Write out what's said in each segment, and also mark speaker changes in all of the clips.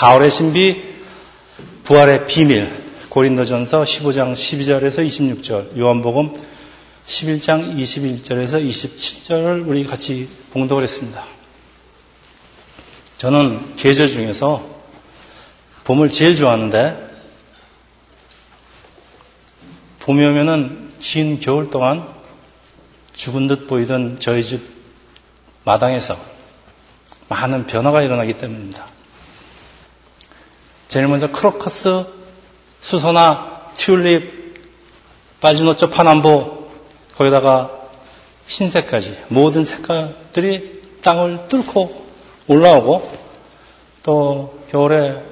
Speaker 1: 사월의 신비, 부활의 비밀, 고린도전서 15장 12절에서 26절, 요한복음 11장 21절에서 27절을 우리 같이 봉독을 했습니다. 저는 계절 중에서 봄을 제일 좋아하는데 봄이 오면은 긴 겨울 동안 죽은 듯 보이던 저희 집 마당에서 많은 변화가 일어나기 때문입니다. 제일 먼저 크로커스, 수소나, 튤립, 빠지노초 파남보, 거기다가 흰색까지 모든 색깔들이 땅을 뚫고 올라오고 또 겨울에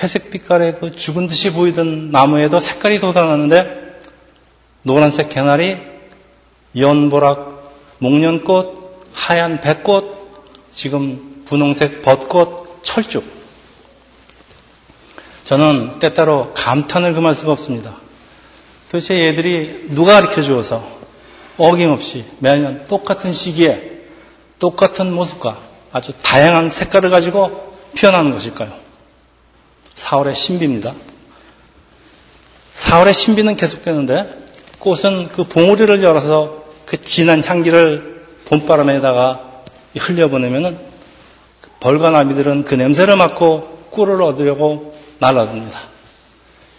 Speaker 1: 회색 빛깔의 그 죽은 듯이 보이던 나무에도 색깔이 돋아나는데 노란색 개나리, 연보락, 목련꽃, 하얀 백꽃, 지금 분홍색 벚꽃, 철쭉. 저는 때때로 감탄을 금할 수가 없습니다. 도대체 얘들이 누가 가르쳐 주어서 어김없이 매년 똑같은 시기에 똑같은 모습과 아주 다양한 색깔을 가지고 피어나는 것일까요? 4월의 신비입니다. 4월의 신비는 계속되는데 꽃은 그 봉우리를 열어서 그 진한 향기를 봄바람에다가 흘려보내면은 벌과나비들은 그 냄새를 맡고 꿀을 얻으려고 날아듭니다.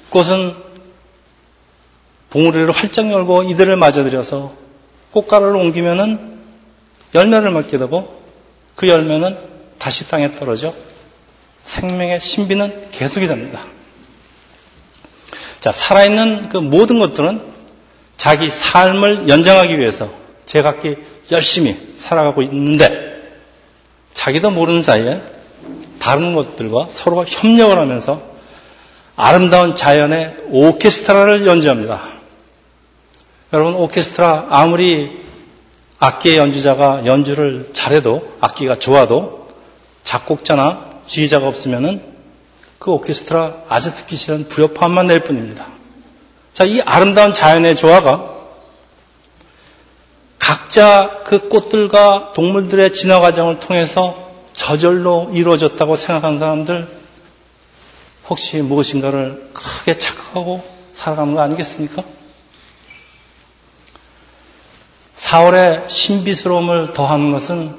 Speaker 1: 꽃은 봉우리를 활짝 열고 이들을 맞아들여서 꽃가루를 옮기면은 열매를 맡게 되고 그 열매는 다시 땅에 떨어져 생명의 신비는 계속이 됩니다. 자, 살아있는 그 모든 것들은 자기 삶을 연장하기 위해서 제각기 열심히 살아가고 있는데 자기도 모르는 사이에 다른 것들과 서로가 협력을 하면서 아름다운 자연의 오케스트라를 연주합니다. 여러분, 오케스트라 아무리 악기의 연주자가 연주를 잘해도 악기가 좋아도 작곡자나 지휘자가 없으면은 그 오케스트라 아주 듣기 싫은 부여파만 낼 뿐입니다. 자, 이 아름다운 자연의 조화가 각자 그 꽃들과 동물들의 진화 과정을 통해서 저절로 이루어졌다고 생각하는 사람들 혹시 무엇인가를 크게 착각하고 살아가는 거 아니겠습니까? 4월의 신비스러움을 더하는 것은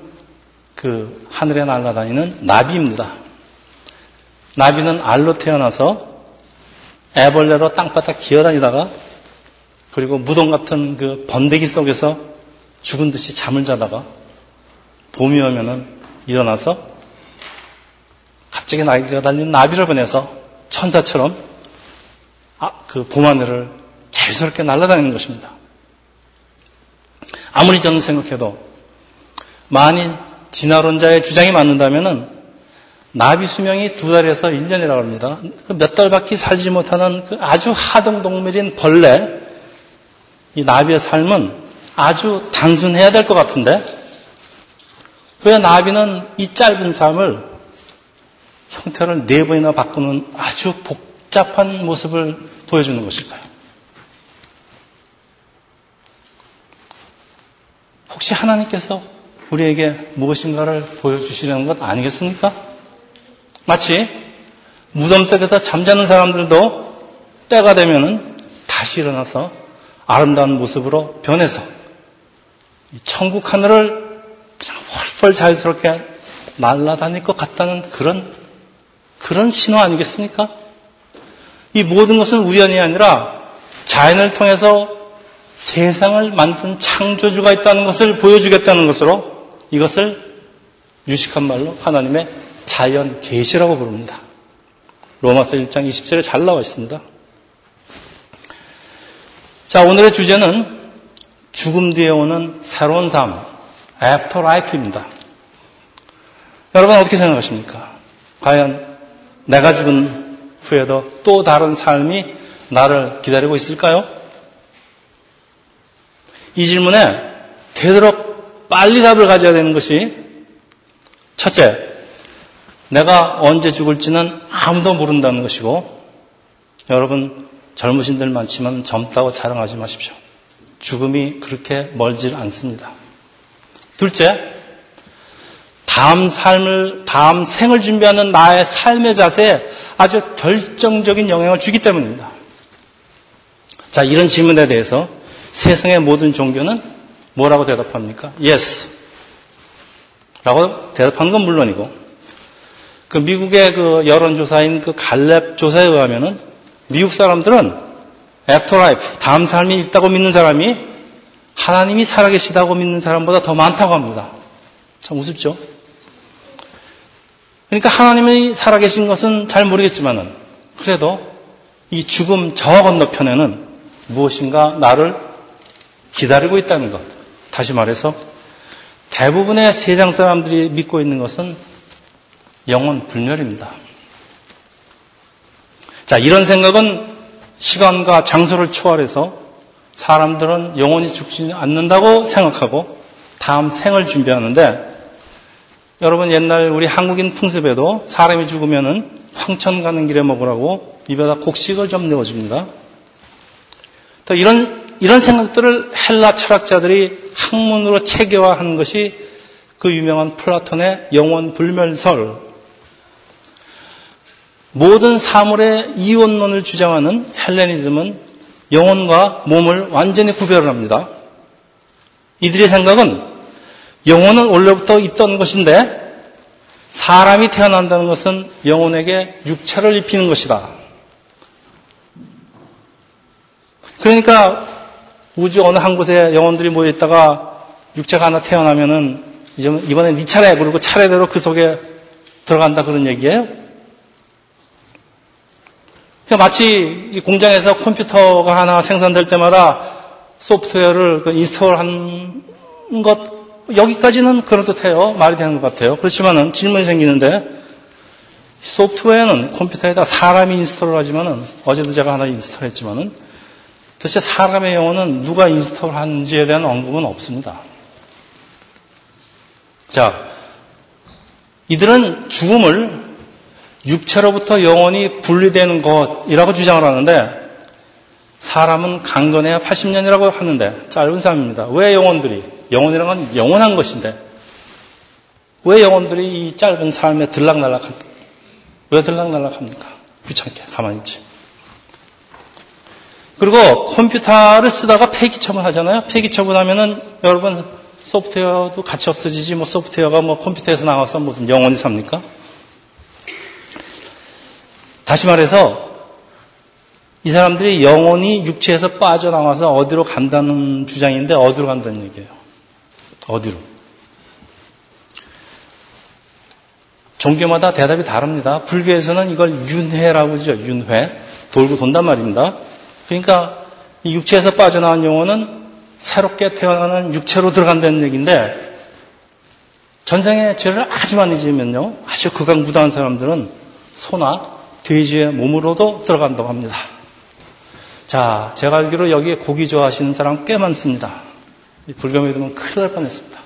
Speaker 1: 그 하늘에 날아다니는 나비입니다. 나비는 알로 태어나서 애벌레로 땅바닥 기어다니다가 그리고 무덤 같은 그 번데기 속에서 죽은 듯이 잠을 자다가 봄이 오면은 일어나서 갑자기 나비가 달린 나비를 보내서 천사처럼 아, 그 봄하늘을 자유스럽게 날아다니는 것입니다. 아무리 저는 생각해도 만일 진화론자의 주장이 맞는다면은 나비 수명이 두 달에서 1년이라고 합니다. 그 몇 달밖에 살지 못하는 그 아주 하등 동물인 벌레, 이 나비의 삶은 아주 단순해야 될 것 같은데, 왜 나비는 이 짧은 삶을 형태를 네 번이나 바꾸는 아주 복잡한 모습을 보여주는 것일까요? 혹시 하나님께서 우리에게 무엇인가를 보여주시려는 것 아니겠습니까? 마치 무덤 속에서 잠자는 사람들도 때가 되면은 다시 일어나서 아름다운 모습으로 변해서 천국 하늘을 펄펄 자유스럽게 날아다닐 것 같다는 그런 그런 신호 아니겠습니까? 이 모든 것은 우연이 아니라 자연을 통해서 세상을 만든 창조주가 있다는 것을 보여주겠다는 것으로 이것을 유식한 말로 하나님의 자연 계시라고 부릅니다. 로마서 1장 20절에 잘 나와 있습니다. 자, 오늘의 주제는 죽음 뒤에 오는 새로운 삶, afterlife입니다. 여러분 어떻게 생각하십니까? 과연 내가 죽은 후에도 또 다른 삶이 나를 기다리고 있을까요? 이 질문에 되도록 빨리 답을 가져야 되는 것이 첫째, 내가 언제 죽을지는 아무도 모른다는 것이고 여러분 젊으신들 많지만 젊다고 자랑하지 마십시오. 죽음이 그렇게 멀질 않습니다. 둘째, 다음 삶을, 다음 생을 준비하는 나의 삶의 자세에 아주 결정적인 영향을 주기 때문입니다. 자, 이런 질문에 대해서 세상의 모든 종교는 뭐라고 대답합니까? Yes. 라고 대답하는 건 물론이고, 그 미국의 그 여론조사인 그 갤럽 조사에 의하면은 미국 사람들은 afterlife, 다음 삶이 있다고 믿는 사람이 하나님이 살아계시다고 믿는 사람보다 더 많다고 합니다. 참 우습죠? 그러니까 하나님이 살아계신 것은 잘 모르겠지만은 그래도 이 죽음 저 건너편에는 무엇인가 나를 기다리고 있다는 것. 다시 말해서 대부분의 세상 사람들이 믿고 있는 것은 영원 불멸입니다. 자, 이런 생각은 시간과 장소를 초월해서 사람들은 영원히 죽지 않는다고 생각하고 다음 생을 준비하는데 여러분 옛날 우리 한국인 풍습에도 사람이 죽으면은 황천 가는 길에 먹으라고 입에다 곡식을 좀 넣어줍니다. 또 이런 이런 생각들을 헬라 철학자들이 학문으로 체계화한 것이 그 유명한 플라톤의 영원 불멸설. 모든 사물의 이원론을 주장하는 헬레니즘은 영혼과 몸을 완전히 구별을 합니다. 이들의 생각은 영혼은 원래부터 있던 것인데 사람이 태어난다는 것은 영혼에게 육체를 입히는 것이다. 그러니까 우주 어느 한 곳에 영혼들이 모여 있다가 육체가 하나 태어나면은 이번엔 네 차례 그리고 차례대로 그 속에 들어간다 그런 얘기예요. 그러니까 마치 공장에서 컴퓨터가 하나 생산될 때마다 소프트웨어를 그 install한 것 여기까지는 그럴듯해요. 말이 되는 것 같아요. 그렇지만은 질문이 생기는데 소프트웨어는 컴퓨터에다 사람이 install을 하지만은 어제도 제가 하나 install했지만은 도대체 사람의 영혼은 누가 인스톨한지에 대한 언급은 없습니다. 자, 이들은 죽음을 육체로부터 영혼이 분리되는 것이라고 주장을 하는데 사람은 강건해야 80년이라고 하는데 짧은 삶입니다. 왜 영혼들이 영혼이란 건 영원한 것인데 왜 영혼들이 이 짧은 삶에 들락날락합니까? 왜 들락날락합니까? 귀찮게 가만히 있지. 그리고 컴퓨터를 쓰다가 폐기 처분하잖아요. 폐기 처분하면은 여러분 소프트웨어도 같이 없어지지 뭐 소프트웨어가 뭐 컴퓨터에서 나와서 무슨 영원히 삽니까? 다시 말해서 이 사람들이 영혼이 육체에서 빠져나와서 어디로 간다는 주장인데 어디로 간다는 얘기예요. 어디로? 종교마다 대답이 다릅니다. 불교에서는 이걸 윤회라고 하죠. 윤회. 돌고 돈단 말입니다. 그러니까 이 육체에서 빠져나온 영혼은 새롭게 태어나는 육체로 들어간다는 얘기인데 전생에 죄를 아주 많이 지으면요. 아주 극악무도한 사람들은 소나 돼지의 몸으로도 들어간다고 합니다. 자, 제가 알기로 여기에 고기 좋아하시는 사람 꽤 많습니다. 불교 믿으면 큰일 날 뻔했습니다.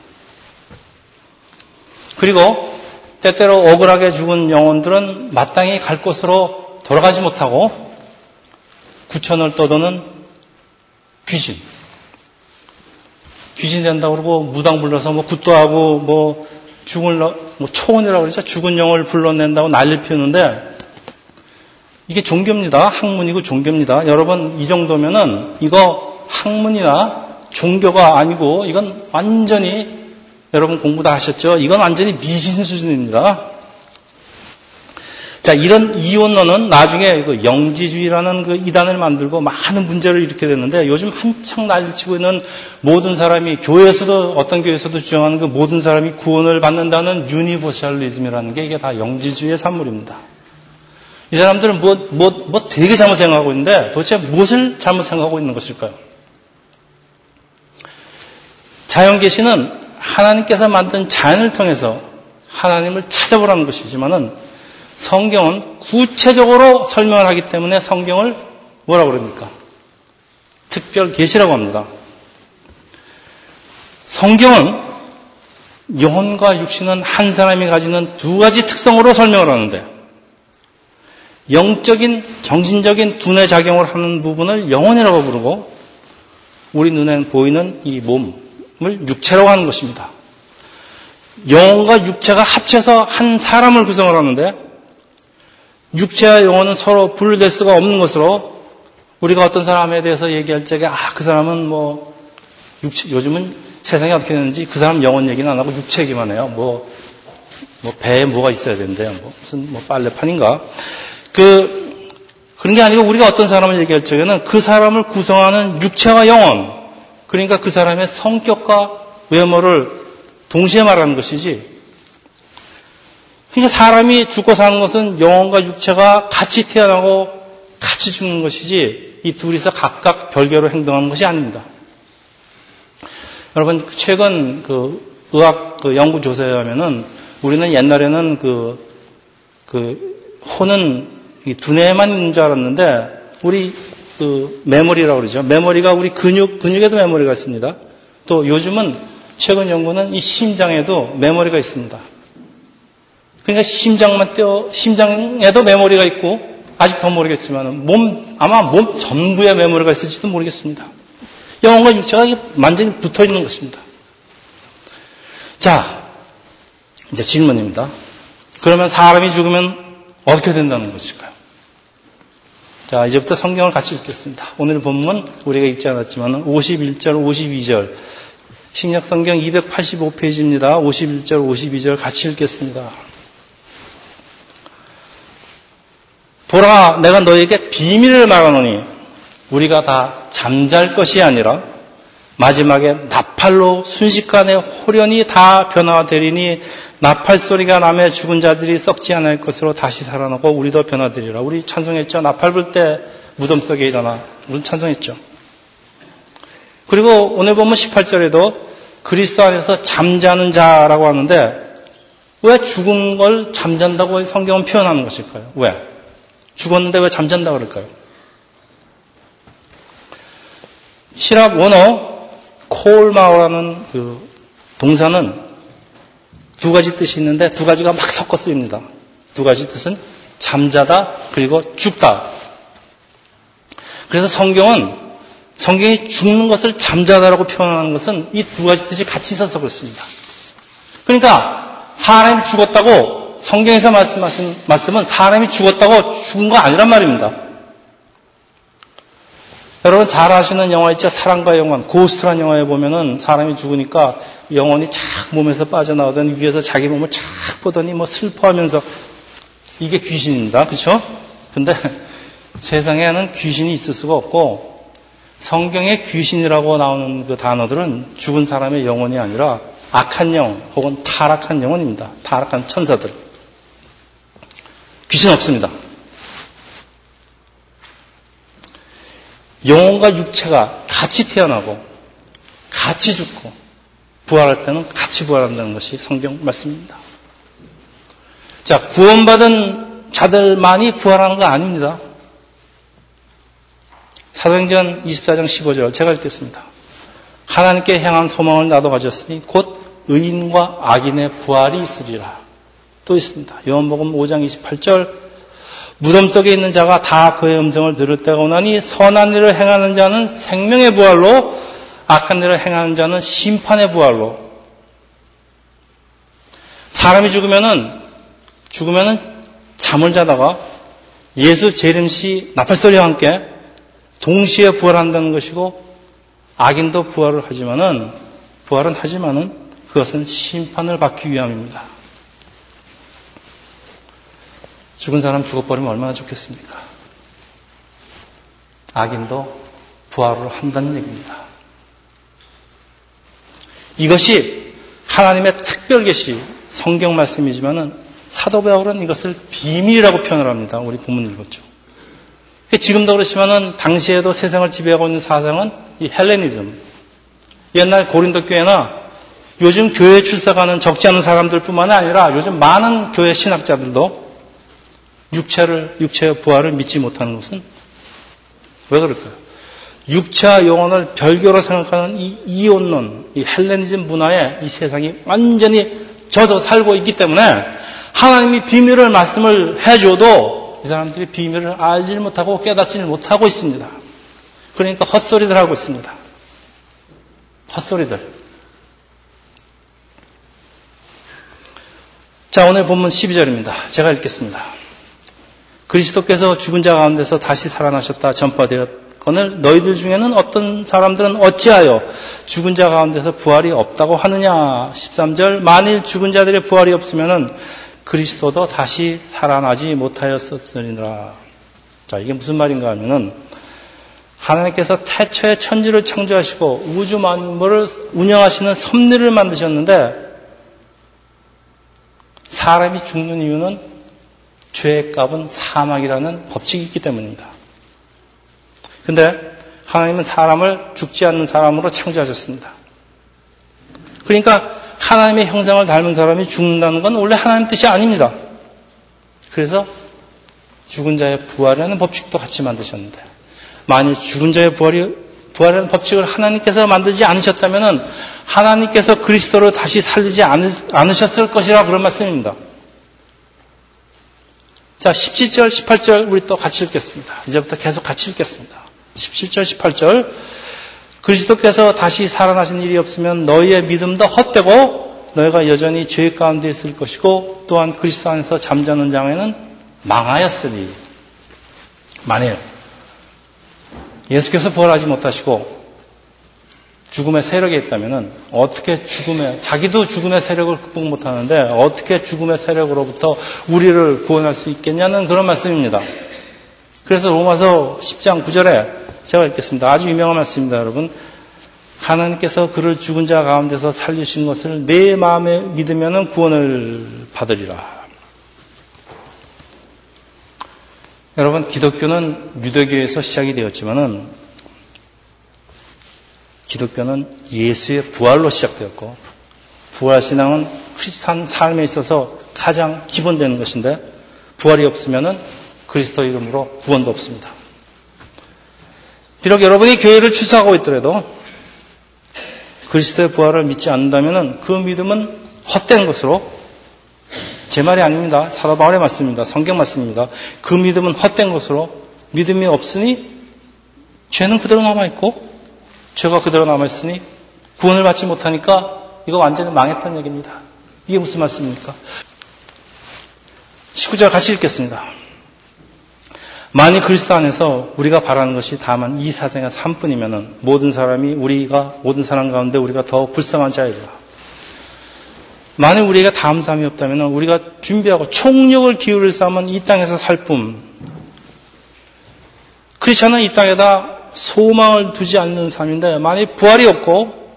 Speaker 1: 그리고 때때로 억울하게 죽은 영혼들은 마땅히 갈 곳으로 돌아가지 못하고 구천을 떠도는 귀신. 귀신 된다고 그러고 무당 불러서 뭐 굿도하고 뭐 죽을 뭐 초원이라고 그러죠. 죽은 영을 불러낸다고 난리 피우는데 이게 종교입니다. 학문이고 종교입니다. 여러분 이 정도면은 이거 학문이나 종교가 아니고 이건 완전히 여러분 공부 다 하셨죠? 이건 완전히 미신 수준입니다. 자, 이런 이원론은 나중에 그 영지주의라는 그 이단을 만들고 많은 문제를 일으키게 됐는데 요즘 한창 난리치고 있는 모든 사람이 교회에서도 어떤 교회에서도 주장하는 그 모든 사람이 구원을 받는다는 universalism이라는 게 이게 다 영지주의의 산물입니다. 이 사람들은 뭐, 뭐, 뭐 되게 잘못 생각하고 있는데 도대체 무엇을 잘못 생각하고 있는 것일까요? 자연 계시는 하나님께서 만든 자연을 통해서 하나님을 찾아보라는 것이지만은 성경은 구체적으로 설명을 하기 때문에 성경을 뭐라고 그럽니까? 특별 계시라고 합니다. 성경은 영혼과 육신은 한 사람이 가지는 두 가지 특성으로 설명을 하는데 영적인 정신적인 두뇌 작용을 하는 부분을 영혼이라고 부르고 우리 눈에는 보이는 이 몸, 육체라고 하는 것입니다. 영혼과 육체가 합쳐서 한 사람을 구성을 하는데 육체와 영혼은 서로 분리될 수가 없는 것으로 우리가 어떤 사람에 대해서 얘기할 적에 아 그 사람은 뭐 육체 요즘은 세상이 어떻게 되는지 그 사람 영혼 얘기는 안 하고 육체 얘기만 해요. 뭐, 뭐 배에 뭐가 있어야 된대요. 뭐 무슨 뭐 빨래판인가. 그 그런 게 아니고 우리가 어떤 사람을 얘기할 적에는 그 사람을 구성하는 육체와 영혼 그러니까 그 사람의 성격과 외모를 동시에 말하는 것이지. 그러니까 사람이 죽고 사는 것은 영혼과 육체가 같이 태어나고 같이 죽는 것이지 이 둘이서 각각 별개로 행동하는 것이 아닙니다. 여러분 최근 그 의학 그 연구 조사에 하면은 우리는 옛날에는 그, 그 혼은 두뇌만 있는 줄 알았는데 우리 그 메모리라고 그러죠. 메모리가 우리 근육 근육에도 메모리가 있습니다. 또 요즘은 최근 연구는 이 심장에도 메모리가 있습니다. 그러니까 심장만 떼어 심장에도 메모리가 있고 아직 더 모르겠지만 몸 아마 몸 전부에 메모리가 있을지도 모르겠습니다. 영혼과 육체가 완전히 붙어 있는 것입니다. 자, 이제 질문입니다. 그러면 사람이 죽으면 어떻게 된다는 것일까요? 자, 이제부터 성경을 같이 읽겠습니다. 오늘 본문 우리가 읽지 않았지만 51절, 52절 신약 성경 285페이지입니다. 51절, 52절 같이 읽겠습니다. 보라, 내가 너에게 비밀을 말하노니 우리가 다 잠잘 것이 아니라 마지막에 나팔로 순식간에 호련히 다 변화되리니 나팔 소리가 나며 죽은 자들이 썩지 않을 것으로 다시 살아나고 우리도 변화되리라. 우리 찬송했죠. 나팔 불 때 무덤 속에 일어나. 우리 찬송했죠. 그리고 오늘 보면 18절에도 그리스도 안에서 잠자는 자라고 하는데 왜 죽은 걸 잠잔다고 성경은 표현하는 것일까요? 왜? 죽었는데 왜 잠잔다 그럴까요? 시랍 원어 콜마오라는 그 동사는 두 가지 뜻이 있는데 두 가지가 막 섞어 쓰입니다. 두 가지 뜻은 잠자다 그리고 죽다. 그래서 성경은 성경이 죽는 것을 잠자다라고 표현하는 것은 이 두 가지 뜻이 같이 있어서 그렇습니다. 그러니까 사람이 죽었다고 성경에서 말씀하신 말씀은 사람이 죽었다고 죽은 거 아니란 말입니다. 여러분 잘 아시는 영화 있죠? 사랑과 영원. 고스트란 영화에 보면은 사람이 죽으니까 영혼이 착 몸에서 빠져나오던 위에서 자기 몸을 착 보더니 뭐 슬퍼하면서 이게 귀신입니다. 그렇죠? 근데 세상에는 귀신이 있을 수가 없고 성경에 귀신이라고 나오는 그 단어들은 죽은 사람의 영혼이 아니라 악한 영 혹은 타락한 영혼입니다. 타락한 천사들. 귀신 없습니다. 영혼과 육체가 같이 태어나고 같이 죽고 부활할 때는 같이 부활한다는 것이 성경 말씀입니다. 자, 구원받은 자들만이 부활하는 거 아닙니다. 사도행전 24장 15절 제가 읽겠습니다. 하나님께 향한 소망을 나도 가졌으니 곧 의인과 악인의 부활이 있으리라. 또 있습니다. 요한복음 5장 28절 무덤 속에 있는 자가 다 그의 음성을 들을 때가 오나니 선한 일을 행하는 자는 생명의 부활로 악한 일을 행하는 자는 심판의 부활로 사람이 죽으면은 죽으면은 잠을 자다가 예수 재림시 나팔소리와 함께 동시에 부활한다는 것이고 악인도 부활을 하지만은 부활은 하지만은 그것은 심판을 받기 위함입니다. 죽은 사람 죽어버리면 얼마나 좋겠습니까? 악인도 부활을 한다는 얘기입니다. 이것이 하나님의 특별 계시 성경 말씀이지만은 사도 바울은 이것을 비밀이라고 표현을 합니다. 우리 본문 읽었죠. 지금도 그렇지만은 당시에도 세상을 지배하고 있는 사상은 이 헬레니즘. 옛날 고린도 교회나 요즘 교회 출석하는 적지 않은 사람들뿐만 아니라 요즘 많은 교회 신학자들도 육체를 육체의 부활을 믿지 못하는 것은 왜 그럴까요? 육체와 영혼을 별개로 생각하는 이 이혼론, 이 헬레니즘 문화에 이 세상이 완전히 젖어 살고 있기 때문에 하나님이 비밀을 말씀을 해줘도 이 사람들이 비밀을 알지 못하고 깨닫지 못하고 있습니다. 그러니까 헛소리들 하고 있습니다. 헛소리들. 자, 오늘 본문 12절입니다. 제가 읽겠습니다. 그리스도께서 죽은 자 가운데서 다시 살아나셨다 전파되었거늘 너희들 중에는 어떤 사람들은 어찌하여 죽은 자 가운데서 부활이 없다고 하느냐? 13절 만일 죽은 자들의 부활이 없으면은 그리스도도 다시 살아나지 못하였었으리라. 자 이게 무슨 말인가 하면은 하나님께서 태초에 천지를 창조하시고 우주 만물을 운영하시는 섭리를 만드셨는데 사람이 죽는 이유는 죄의 값은 사막이라는 법칙이 있기 때문입니다. 근데 하나님은 사람을 죽지 않는 사람으로 창조하셨습니다. 그러니까 하나님의 형상을 닮은 사람이 죽는다는 건 원래 하나님 뜻이 아닙니다. 그래서 죽은 자의 부활이라는 법칙도 같이 만드셨는데 만일 죽은 자의 부활이 부활이라는 법칙을 하나님께서 만들지 않으셨다면 하나님께서 그리스도를 다시 살리지 않으셨을 것이라 그런 말씀입니다. 자, 17절, 18절 우리 또 같이 읽겠습니다. 이제부터 계속 같이 읽겠습니다. 17절, 18절. 그리스도께서 다시 살아나신 일이 없으면 너희의 믿음도 헛되고 너희가 여전히 죄 가운데 있을 것이고 또한 그리스도 안에서 잠자는 장에는 망하였으니 만일 예수께서 부활하지 못하시고 죽음의 세력에 있다면 어떻게 죽음의 자기도 죽음의 세력을 극복 못하는데 어떻게 죽음의 세력으로부터 우리를 구원할 수 있겠냐는 그런 말씀입니다. 그래서 로마서 10장 9절에 제가 읽겠습니다. 아주 유명한 말씀입니다, 여러분. 하나님께서 그를 죽은 자 가운데서 살리신 것을 내 마음에 믿으면 구원을 받으리라. 여러분, 기독교는 유대교에서 시작이 되었지만은 기독교는 예수의 부활로 시작되었고 부활 신앙은 크리스탄 삶에 있어서 가장 기본되는 것인데 부활이 없으면 그리스도 이름으로 구원도 없습니다. 비록 여러분이 교회를 출석하고 있더라도 그리스도의 부활을 믿지 않는다면 그 믿음은 헛된 것으로 제 말이 아닙니다. 사도 바울의 말씀입니다. 성경 말씀입니다. 그 믿음은 헛된 것으로 믿음이 없으니 죄는 그대로 남아 있고 죄가 그대로 남아있으니 구원을 받지 못하니까 이거 완전히 망했다는 얘기입니다. 이게 무슨 말씀입니까? 19절 같이 읽겠습니다. 만일 그리스도 안에서 우리가 바라는 것이 다만 이 사정의 삶뿐이면 모든 사람이 우리가 모든 사람 가운데 우리가 더 불쌍한 자이라. 만일 우리가 다음 삶이 없다면 우리가 준비하고 총력을 기울일 삶은 이 땅에서 살 뿐. 크리스천은 이 땅에다 소망을 두지 않는 삶인데 만약 부활이 없고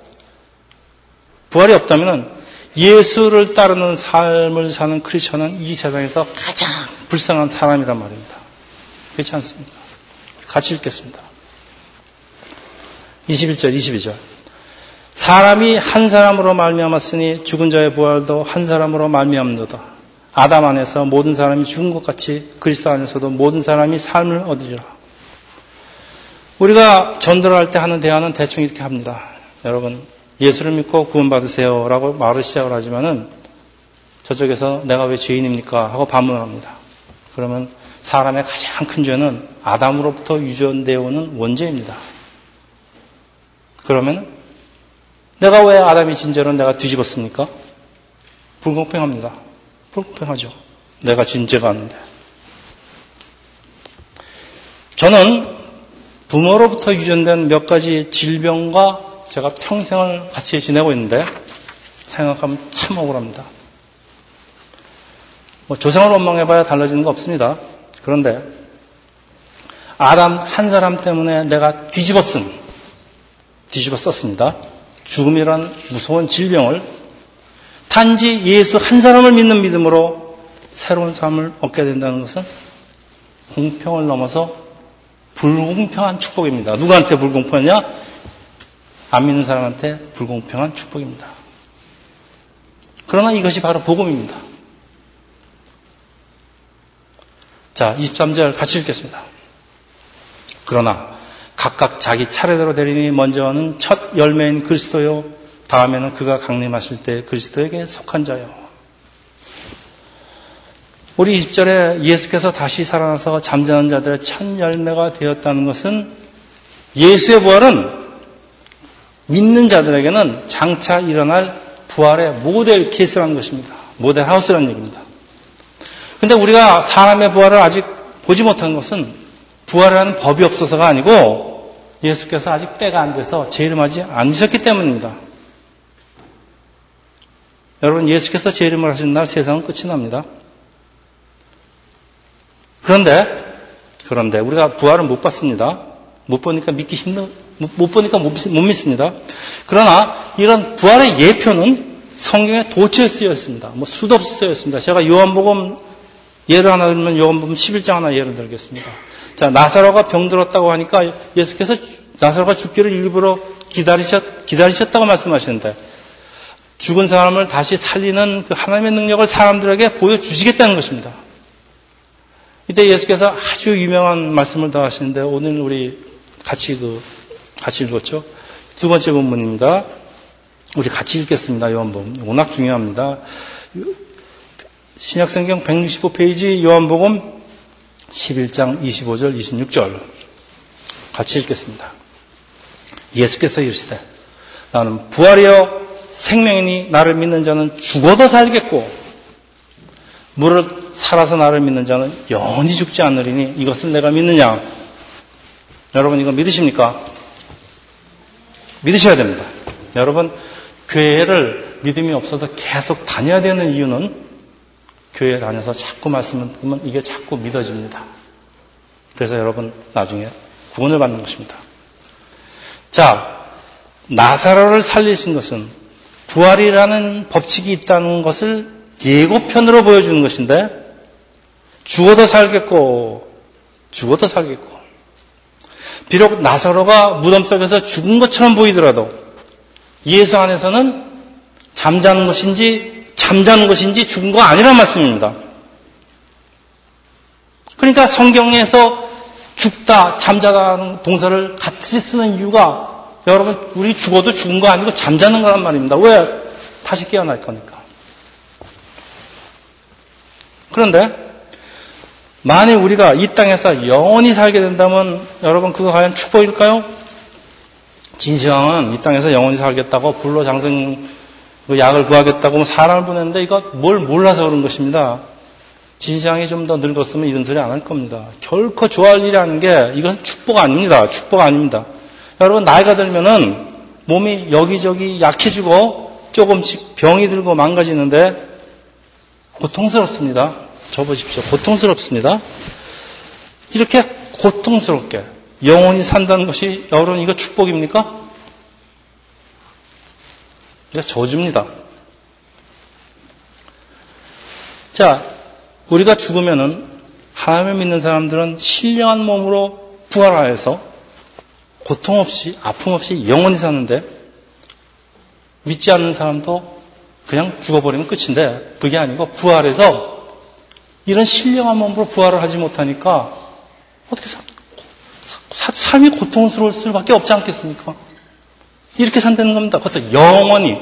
Speaker 1: 부활이 없다면 예수를 따르는 삶을 사는 크리스천은 이 세상에서 가장 불쌍한 사람이란 말입니다. 그렇지 않습니까? 같이 읽겠습니다. 21절, 22절. 사람이 한 사람으로 말미암았으니 죽은 자의 부활도 한 사람으로 말미암노다. 아담 안에서 모든 사람이 죽은 것 같이 그리스도 안에서도 모든 사람이 삶을 얻으리라. 우리가 전도를 할 때 하는 대화는 대충 이렇게 합니다. 여러분, 예수를 믿고 구원받으세요. 라고 말을 시작을 하지만은 저쪽에서 내가 왜 죄인입니까? 하고 반문을 합니다. 그러면 사람의 가장 큰 죄는 아담으로부터 유전되어 오는 원죄입니다. 그러면 내가 왜 아담이 진죄는 내가 뒤집었습니까? 불공평합니다. 불공평하죠. 내가 진죄가 아닌데. 저는 부모로부터 유전된 몇 가지 질병과 제가 평생을 같이 지내고 있는데 생각하면 참 억울합니다. 뭐 조상을 원망해봐야 달라지는 거 없습니다. 그런데 아담 한 사람 때문에 내가 뒤집어 쓴, 뒤집어 썼습니다. 죽음이란 무서운 질병을 단지 예수 한 사람을 믿는 믿음으로 새로운 삶을 얻게 된다는 것은 공평을 넘어서 불공평한 축복입니다. 누구한테 불공평하냐? 안 믿는 사람한테 불공평한 축복입니다. 그러나 이것이 바로 복음입니다. 자, 23절 같이 읽겠습니다. 그러나 각각 자기 차례대로 되리니 먼저는 첫 열매인 그리스도요. 다음에는 그가 강림하실 때 그리스도에게 속한 자요. 우리 20절에 예수께서 다시 살아나서 잠자는 자들의 첫 열매가 되었다는 것은 예수의 부활은 믿는 자들에게는 장차 일어날 부활의 모델 케이스라는 것입니다. 모델 하우스라는 얘기입니다. 근데 우리가 사람의 부활을 아직 보지 못한 것은 부활이라는 법이 없어서가 아니고 예수께서 아직 때가 안 돼서 재림하지 않으셨기 때문입니다. 여러분, 예수께서 재림을 하신 날 세상은 끝이 납니다. 그런데, 그런데 우리가 부활을 못 봤습니다. 못 보니까 믿기 힘든, 못 보니까 못, 못 믿습니다. 그러나 이런 부활의 예표는 성경에 도처에 쓰여 있습니다. 뭐 수도 없이 쓰여 있습니다. 제가 요한복음 예를 하나 들면 요한복음 11장 하나 예를 들겠습니다. 자, 나사로가 병들었다고 하니까 예수께서 나사로가 죽기를 일부러 기다리셨, 기다리셨다고 말씀하시는데 죽은 사람을 다시 살리는 그 하나님의 능력을 사람들에게 보여주시겠다는 것입니다. 이때 예수께서 아주 유명한 말씀을 더 하시는데 오늘 우리 같이 그, 같이 읽었죠? 두 번째 본문입니다. 우리 같이 읽겠습니다. 요한복음. 워낙 중요합니다. 신약성경 165페이지 요한복음 11장 25절 26절 같이 읽겠습니다. 예수께서 이르시되 나는 부활이여 생명이니 나를 믿는 자는 죽어도 살겠고 무릇 살아서 나를 믿는 자는 영원히 죽지 않으리니 이것을 내가 믿느냐? 여러분 이거 믿으십니까? 믿으셔야 됩니다. 여러분 교회를 믿음이 없어도 계속 다녀야 되는 이유는 교회 다녀서 자꾸 말씀을 듣면 이게 자꾸 믿어집니다. 그래서 여러분 나중에 구원을 받는 것입니다. 자, 나사로를 살리신 것은 부활이라는 법칙이 있다는 것을 예고편으로 보여주는 것인데 죽어도 살겠고 죽어도 살겠고 비록 나사로가 무덤 속에서 죽은 것처럼 보이더라도 예수 안에서는 잠자는 것인지 잠자는 것인지 죽은 거 아니란 말씀입니다. 그러니까 성경에서 죽다, 잠자다는 동사를 같이 쓰는 이유가 여러분 우리 죽어도 죽은 거 아니고 잠자는 거란 말입니다. 왜? 다시 깨어날 거니까. 그런데 만일 우리가 이 땅에서 영원히 살게 된다면 여러분 그거 과연 축복일까요? 진시황은 이 땅에서 영원히 살겠다고 불로 장생 그 약을 구하겠다고 사람을 보냈는데 이거 뭘 몰라서 그런 것입니다. 진시황이 좀 더 늙었으면 이런 소리 안 할 겁니다. 결코 좋아할 일이 아닌 게 이것은 축복 아닙니다. 축복 아닙니다. 여러분 나이가 들면은 몸이 여기저기 약해지고 조금씩 병이 들고 망가지는데 고통스럽습니다. 접어십시오. 고통스럽습니다. 이렇게 고통스럽게 영원히 산다는 것이 여러분 이거 축복입니까? 이거 저주입니다. 자, 우리가 죽으면은 하나님을 믿는 사람들은 신령한 몸으로 부활하여서 고통 없이 아픔 없이 영원히 사는데 믿지 않는 사람도 그냥 죽어버리면 끝인데 그게 아니고 부활해서 이런 신령한 몸으로 부활을 하지 못하니까 어떻게 사, 사, 삶이 고통스러울 수밖에 없지 않겠습니까? 이렇게 산다는 겁니다. 그것도 영원히.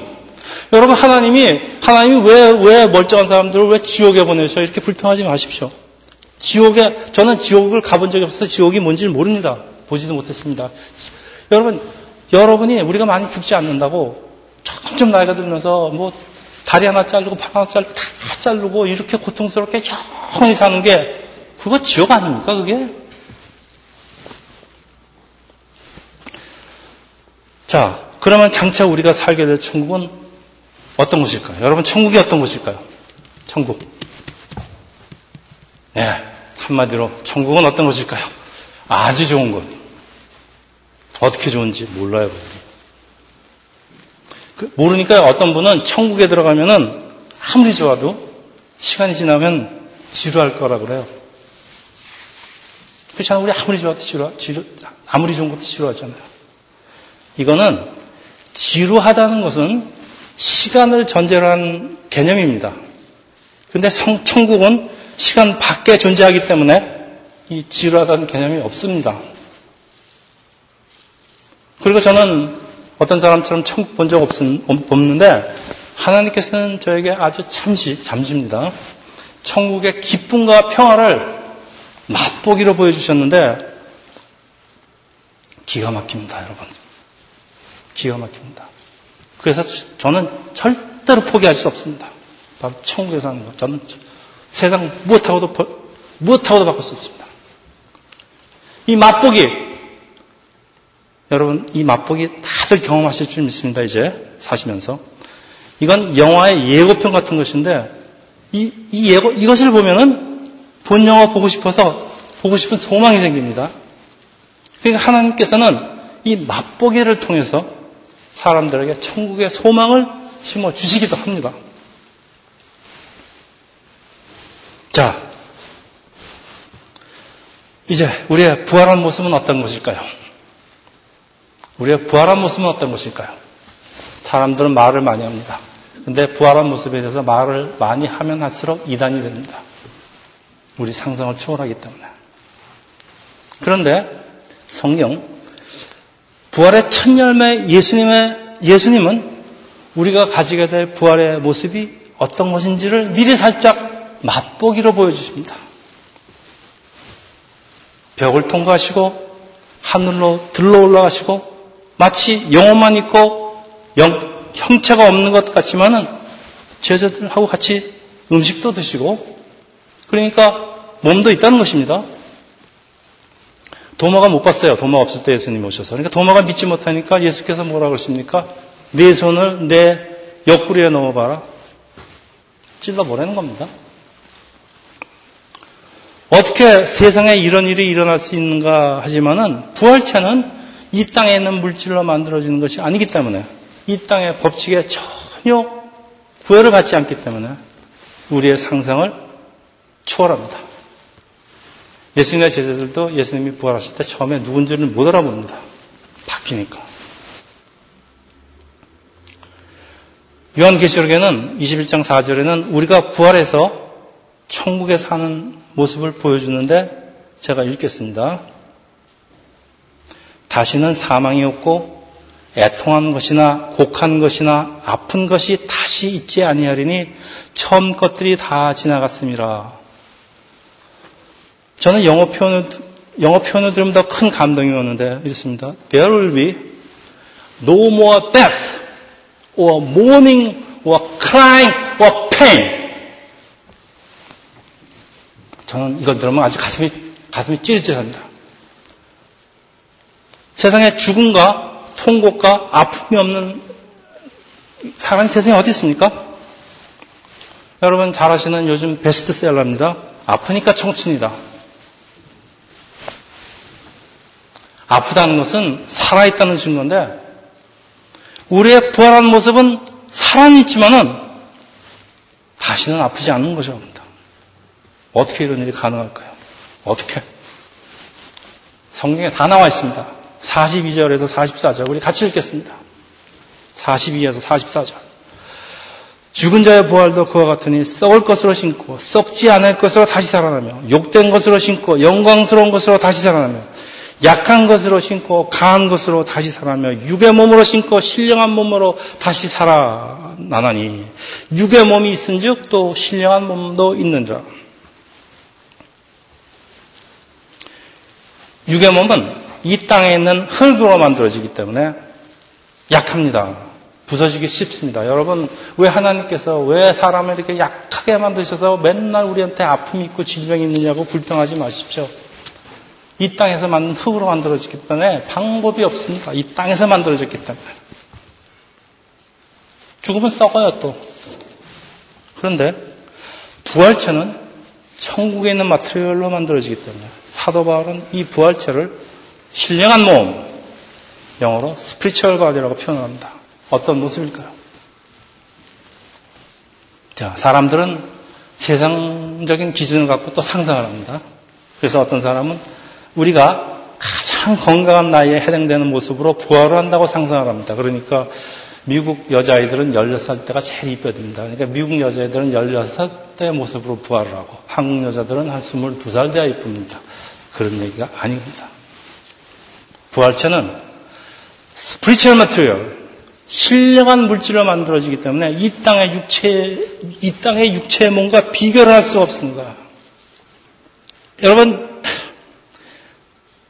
Speaker 1: 여러분 하나님이 하나님이 왜 왜 멀쩡한 사람들을 왜 지옥에 보내셔 이렇게 불평하지 마십시오. 지옥에 저는 지옥을 가본 적이 없어서 지옥이 뭔지를 모릅니다. 보지도 못했습니다. 여러분 여러분이 우리가 많이 죽지 않는다고 점점 나이가 들면서 뭐 다리 하나 자르고 발 하나 자르고 다 자르고 이렇게 고통스럽게 영원히 사는 게 그거 지옥 아닙니까 그게? 자, 그러면 장차 우리가 살게 될 천국은 어떤 곳일까요? 여러분, 천국이 어떤 곳일까요? 천국. 예, 네, 한마디로, 천국은 어떤 곳일까요? 아주 좋은 곳. 어떻게 좋은지 몰라요. 그, 모르니까 어떤 분은 천국에 들어가면은 아무리 좋아도 시간이 지나면 지루할 거라 그래요. 그렇잖아요. 우리 아무리 좋아도 지루, 지루, 아무리 좋은 것도 지루하잖아요. 이거는 지루하다는 것은 시간을 전제로 한 개념입니다. 근데 성, 천국은 시간 밖에 존재하기 때문에 이 지루하다는 개념이 없습니다. 그리고 저는 어떤 사람처럼 천국 본 적 없는데 하나님께서는 저에게 아주 잠시, 잠시입니다. 천국의 기쁨과 평화를 맛보기로 보여주셨는데 기가 막힙니다, 여러분. 기가 막힙니다. 그래서 저는 절대로 포기할 수 없습니다. 바로 천국에 사는 것. 저는 세상 무엇하고도, 무엇하고도 바꿀 수 없습니다. 이 맛보기, 여러분, 이 맛보기 다들 경험하실 줄 믿습니다, 이제, 사시면서. 이건 영화의 예고편 같은 것인데, 이, 이 예고, 이것을 보면은 본 영화 보고 싶어서 보고 싶은 소망이 생깁니다. 그러니까 하나님께서는 이 맛보기를 통해서 사람들에게 천국의 소망을 심어 주시기도 합니다. 자, 이제 우리의 부활한 모습은 어떤 것일까요? 우리의 부활한 모습은 어떤 것일까요? 사람들은 말을 많이 합니다. 근데 부활한 모습에 대해서 말을 많이 하면 할수록 이단이 됩니다. 우리 상상을 초월하기 때문에. 그런데 성경 부활의 첫 열매 예수님의 예수님은 우리가 가지게 될 부활의 모습이 어떤 것인지를 미리 살짝 맛보기로 보여주십니다. 벽을 통과하시고 하늘로 들러 올라가시고 마치 영혼만 있고 영, 형체가 없는 것 같지만은 제자들하고 같이 음식도 드시고 그러니까 몸도 있다는 것입니다. 도마가 못 봤어요. 도마 없을 때 예수님 오셔서. 그러니까 도마가 믿지 못하니까 예수께서 뭐라 그러십니까? 내 손을 내 옆구리에 넣어봐라. 찔러보라는 겁니다. 어떻게 세상에 이런 일이 일어날 수 있는가 하지만은 부활체는 이 땅에 있는 물질로 만들어지는 것이 아니기 때문에 이 땅의 법칙에 전혀 구애를 받지 않기 때문에 우리의 상상을 초월합니다. 예수님의 제자들도 예수님이 부활하실 때 처음에 누군지를 못 알아봅니다. 바뀌니까. 요한계시록에는 21장 4절에는 우리가 부활해서 천국에 사는 모습을 보여주는데 제가 읽겠습니다. 다시는 사망이 없고 애통한 것이나 곡한 것이나 아픈 것이 다시 있지 아니하리니 처음 것들이 다 지나갔습니다. 저는 영어 표현을 영어 표현을 들으면 더 큰 감동이 오는데 이렇습니다. There will be no more death or mourning or crying or pain. 저는 이걸 들으면 아주 가슴이 가슴이 찌릿찌릿합니다. 세상에 죽음과 통곡과 아픔이 없는 사람이 세상에 어디 있습니까? 여러분 잘 아시는 요즘 베스트셀러입니다. 아프니까 청춘이다. 아프다는 것은 살아있다는 증거인데 우리의 부활한 모습은 살아있지만은 다시는 아프지 않는 것입니다. 어떻게 이런 일이 가능할까요? 어떻게? 성경에 다 나와 있습니다. 42절에서 44절. 우리 같이 읽겠습니다. 42에서 44절. 죽은 자의 부활도 그와 같으니 썩을 것으로 신고 썩지 않을 것으로 다시 살아나며 욕된 것으로 신고 영광스러운 것으로 다시 살아나며 약한 것으로 신고 강한 것으로 다시 살아나며 육의 몸으로 신고 신령한 몸으로 다시 살아나나니 육의 몸이 있은즉 또 신령한 몸도 있는자 육의 몸은 이 땅에 있는 흙으로 만들어지기 때문에 약합니다. 부서지기 쉽습니다. 여러분, 왜 하나님께서 왜 사람을 이렇게 약하게 만드셔서 맨날 우리한테 아픔이 있고 질병이 있느냐고 불평하지 마십시오. 이 땅에서 만든 흙으로 만들어졌기 때문에 방법이 없습니다. 이 땅에서 만들어졌기 때문에. 죽으면 썩어요, 또. 그런데 부활체는 천국에 있는 material로 만들어지기 때문에 사도 바울은 이 부활체를 신령한 몸, 영어로 spiritual body라고 표현합니다. 어떤 모습일까요? 자, 사람들은 세상적인 기준을 갖고 또 상상을 합니다. 그래서 어떤 사람은 우리가 가장 건강한 나이에 해당되는 모습으로 부활을 한다고 상상을 합니다. 그러니까 미국 여자아이들은 16살 때가 제일 이뻐집니다. 그러니까 미국 여자애들은 16대 모습으로 부활을 하고 한국 여자들은 한 22살 돼야 이쁩니다. 그런 얘기가 아닙니다. 부활체는 spiritual material 신령한 물질로 만들어지기 때문에 이 땅의 육체, 이 땅의 육체의 몸과 비교를 할 수 없습니다. 여러분,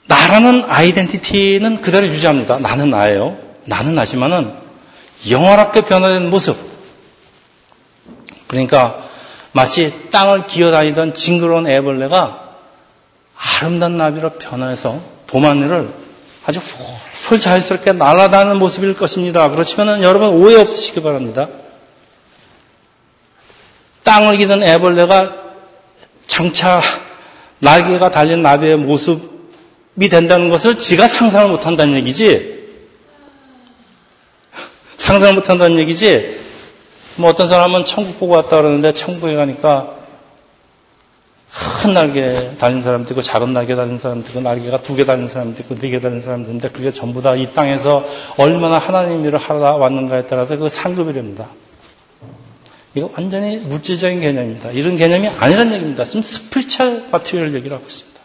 Speaker 1: 나라는 identity는 그대로 유지합니다. 나는 나예요. 나는 나지만은 영원하게 변화된 모습. 그러니까 마치 땅을 기어다니던 징그러운 애벌레가 아름다운 나비로 변화해서 봄하늘을 아주 솔솔 자연스럽게 날아다니는 모습일 것입니다. 그렇지만 여러분 오해 없으시기 바랍니다. 땅을 기던 애벌레가 장차 날개가 달린 나비의 모습이 된다는 것을 지가 상상을 못한다는 얘기지. 상상을 못한다는 얘기지. 뭐 어떤 사람은 천국 보고 왔다 그러는데 천국에 가니까 큰 날개 달린 사람도 있고 작은 날개 달린 사람도 있고 날개가 두 개 달린 사람도 있고 네 개 달린 사람도 있는데 그게 전부 다 이 땅에서 얼마나 하나님 일을 하러 왔는가에 따라서 그 상급이랍니다. 이거 완전히 물질적인 개념입니다. 이런 개념이 아니란 얘기입니다. 지금 스피리철 마티리얼 얘기를 하고 있습니다.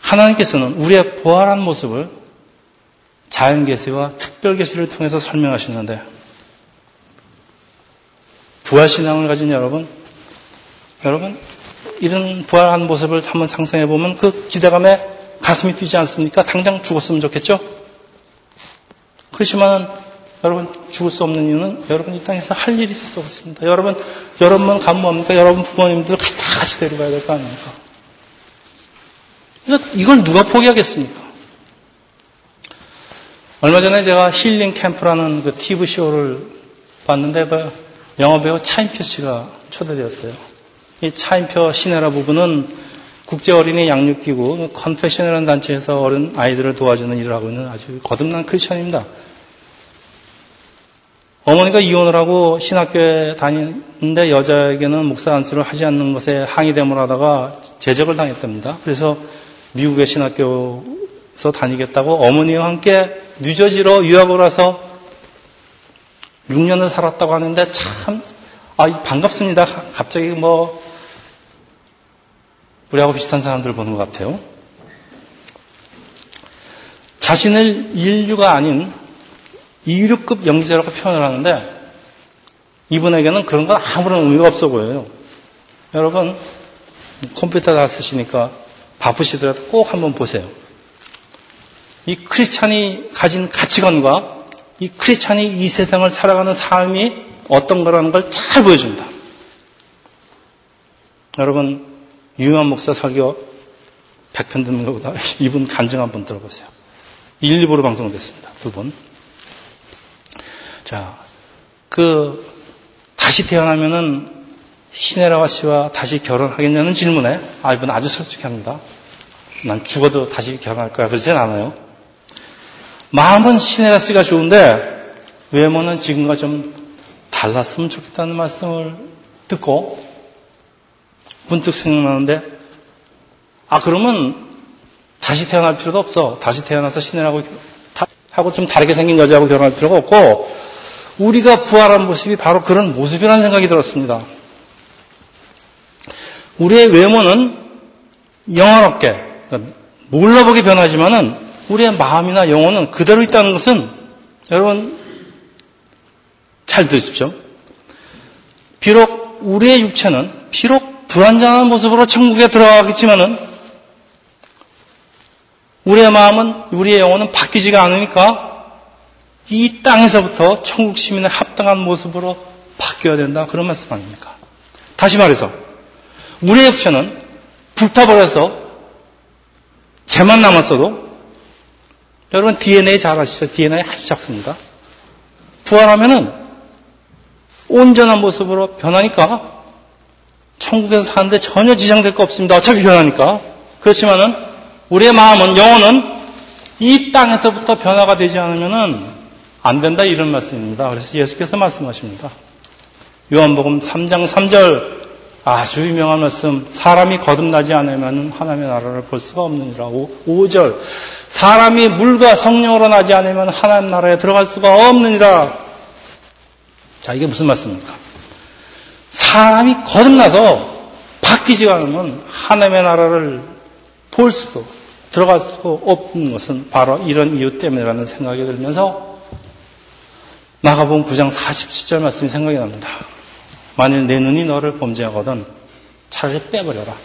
Speaker 1: 하나님께서는 우리의 부활한 모습을 자연계시와 특별계시를 통해서 설명하시는데 부활신앙을 가진 여러분 여러분 이런 부활한 모습을 한번 상상해 보면 그 기대감에 가슴이 뛰지 않습니까? 당장 죽었으면 좋겠죠? 그렇지만 여러분 죽을 수 없는 이유는 여러분 이 땅에서 할 일이 있어서 그렇습니다. 여러분 여러분만 가면 뭡니까? 여러분 부모님들 다 같이 데려가야 될 거 아닙니까? 이걸 누가 포기하겠습니까? 얼마 전에 제가 힐링 캠프라는 그 TV 쇼를 봤는데 그 영화 배우 차인표 씨가 초대되었어요. 이 차인표 신애라 부부는 국제 어린이 양육기구 컴패션이라는 단체에서 어린 아이들을 도와주는 일을 하고 있는 아주 거듭난 크리스천입니다. 어머니가 이혼을 하고 신학교에 다니는데 여자에게는 목사 안수를 하지 않는 것에 항의를 하다가 제적을 당했답니다. 그래서 미국의 신학교에서 다니겠다고 어머니와 함께 뉴저지로 유학을 와서 6년을 살았다고 하는데 참, 아, 반갑습니다. 갑자기 뭐, 우리하고 비슷한 사람들 보는 것 같아요. 자신을 인류가 아닌 이류급 영지자라고 표현을 하는데 이분에게는 그런 건 아무런 의미가 없어 보여요. 여러분 컴퓨터 다 쓰시니까 바쁘시더라도 꼭 한번 보세요. 이 크리스찬이 가진 가치관과 이 크리스찬이 이 세상을 살아가는 삶이 어떤 거라는 걸 잘 보여줍니다. 여러분 유명한 목사 설교 100편 듣는 것보다 이분 간증 한번 들어보세요. 1, 2부로 방송됐습니다. 두 번. 자, 그 다시 태어나면은 시네라와 씨와 다시 결혼하겠냐는 질문에 아 이분 아주 솔직합니다. 난 죽어도 다시 결혼할 거야 그러진 않아요. 마음은 시네라 씨가 좋은데 외모는 지금과 좀 달랐으면 좋겠다는 말씀을 듣고 문득 생각나는데 아 그러면 다시 태어날 필요도 없어. 다시 태어나서 시네라고 하고 좀 다르게 생긴 여자하고 결혼할 필요가 없고 우리가 부활한 모습이 바로 그런 모습이라는 생각이 들었습니다. 우리의 외모는 영원롭게 몰라보게 변하지만은 우리의 마음이나 영혼은 그대로 있다는 것은 여러분 잘 들으십시오. 비록 우리의 육체는 비록 불완전한 모습으로 천국에 들어가겠지만은 우리의 마음은 우리의 영혼은 바뀌지가 않으니까 이 땅에서부터 천국 시민의 합당한 모습으로 바뀌어야 된다. 그런 말씀 아닙니까? 다시 말해서, 우리의 육체는 불타버려서 죄만 남았어도, 여러분 DNA 잘 아시죠? DNA 아주 작습니다. 부활하면은 온전한 모습으로 변하니까 천국에서 사는데 전혀 지장될 거 없습니다. 어차피 변하니까. 그렇지만은 우리의 마음은 영혼은 이 땅에서부터 변화가 되지 않으면은 안 된다 이런 말씀입니다. 그래서 예수께서 말씀하십니다. 요한복음 3장 3절 아주 유명한 말씀 사람이 거듭나지 않으면 하나님의 나라를 볼 수가 없느니라 5절 사람이 물과 성령으로 나지 않으면 하나님 나라에 들어갈 수가 없느니라 자 이게 무슨 말씀입니까? 사람이 거듭나서 바뀌지 않으면 하나님의 나라를 볼 수도 들어갈 수가 없는 것은 바로 이런 이유 때문이라는 생각이 들면서 나가본 9장 47절 말씀이 생각이 납니다. 만일 내 눈이 너를 범죄하거든 차라리 빼버려라.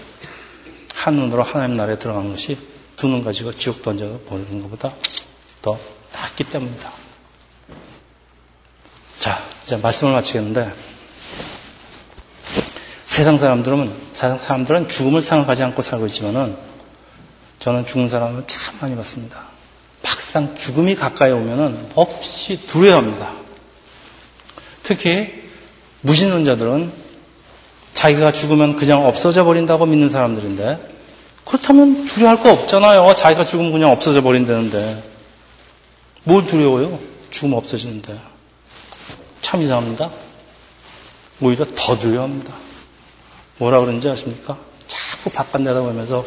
Speaker 1: 한 눈으로 하나님 나라에 들어간 것이 두 눈 가지고 지옥 던져 버리는 것보다 더 낫기 때문이다. 자, 이제 말씀을 마치겠는데, 세상 사람들은, 세상 사람들은 죽음을 생각하지 않고 살고 있지만은, 저는 죽은 사람을 참 많이 봤습니다. 막상 죽음이 가까이 오면은 없이 두려워합니다. 특히 무신론자들은 자기가 죽으면 그냥 없어져 버린다고 믿는 사람들인데 그렇다면 두려워할 거 없잖아요. 자기가 죽으면 그냥 없어져 버린다는데 뭘 두려워요? 죽으면 없어지는데 참 이상합니다. 오히려 더 두려워합니다. 뭐라 그런지 아십니까? 자꾸 바깥 내다보면서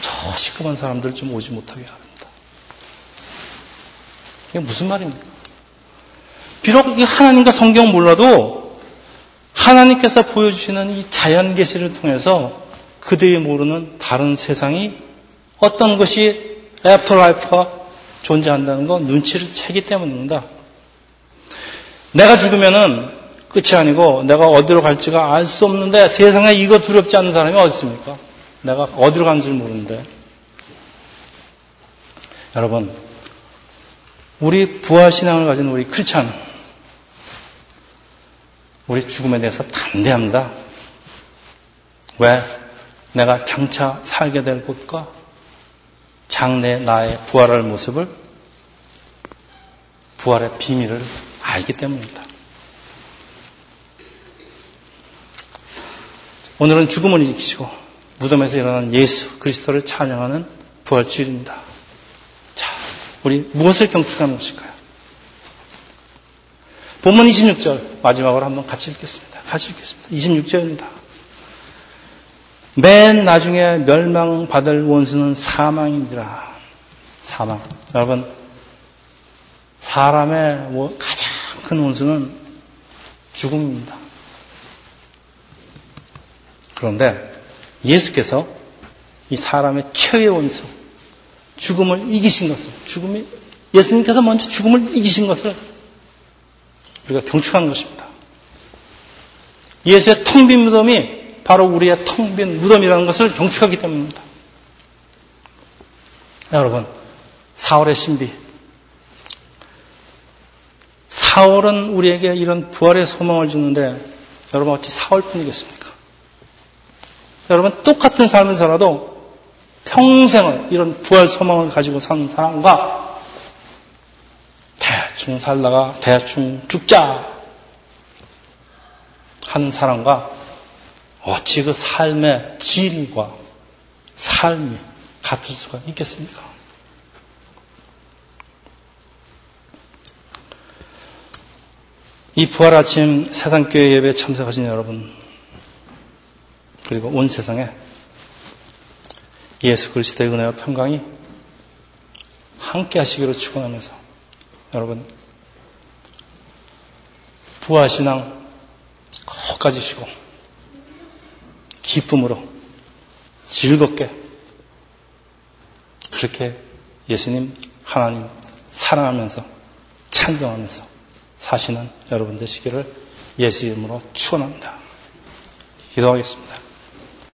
Speaker 1: 저 시커먼 사람들 좀 오지 못하게 합니다. 이게 무슨 말입니까? 비록 이 하나님과 성경 몰라도 하나님께서 보여주시는 이 자연 계시를 통해서 그들이 모르는 다른 세상이 어떤 것이 afterlife가 존재한다는 거 눈치를 채기 때문입니다. 내가 죽으면은 끝이 아니고 내가 어디로 갈지가 알 수 없는데 세상에 이거 두렵지 않는 사람이 어디 있습니까? 내가 어디로 가는지 모르는데. 여러분, 우리 부활신앙을 가진 우리 크리스찬, 우리 죽음에 대해서 담대합니다. 왜? 내가 장차 살게 될 곳과 장래 나의 부활할 모습을 부활의 비밀을 알기 때문입니다. 오늘은 죽음을 이기시고 무덤에서 일어난 예수 그리스도를 찬양하는 부활주일입니다. 자, 우리 무엇을 경축하는 것일까요? 본문 26절 마지막으로 한번 같이 읽겠습니다. 같이 읽겠습니다. 26절입니다. 맨 나중에 멸망받을 원수는 사망입니다. 사망. 여러분, 사람의 가장 큰 원수는 죽음입니다. 그런데 예수께서 이 사람의 최의 원수, 죽음을 이기신 것을, 죽음이, 예수님께서 먼저 죽음을 이기신 것을 우리가 경축하는 것입니다. 예수의 텅 빈 무덤이 바로 우리의 텅 빈 무덤이라는 것을 경축하기 때문입니다. 여러분, 4월의 신비. 4월은 우리에게 이런 부활의 소망을 주는데 여러분 어찌 4월뿐이겠습니까? 여러분 똑같은 삶을 살아도 평생을 이런 부활 소망을 가지고 사는 사람과 대충 살다가 대충 죽자 하는 사람과 어찌 그 삶의 질과 삶이 같을 수가 있겠습니까? 이 부활 아침 세상교회 예배에 참석하신 여러분, 그리고 온 세상에 예수 그리스도의 은혜와 평강이 함께 하시기로 축원하면서 여러분 부활신앙 꼭 가지시고 기쁨으로 즐겁게 그렇게 예수님 하나님 사랑하면서 찬성하면서 사시는 여러분 되시기를 예수 이름으로 축원합니다. 기도하겠습니다.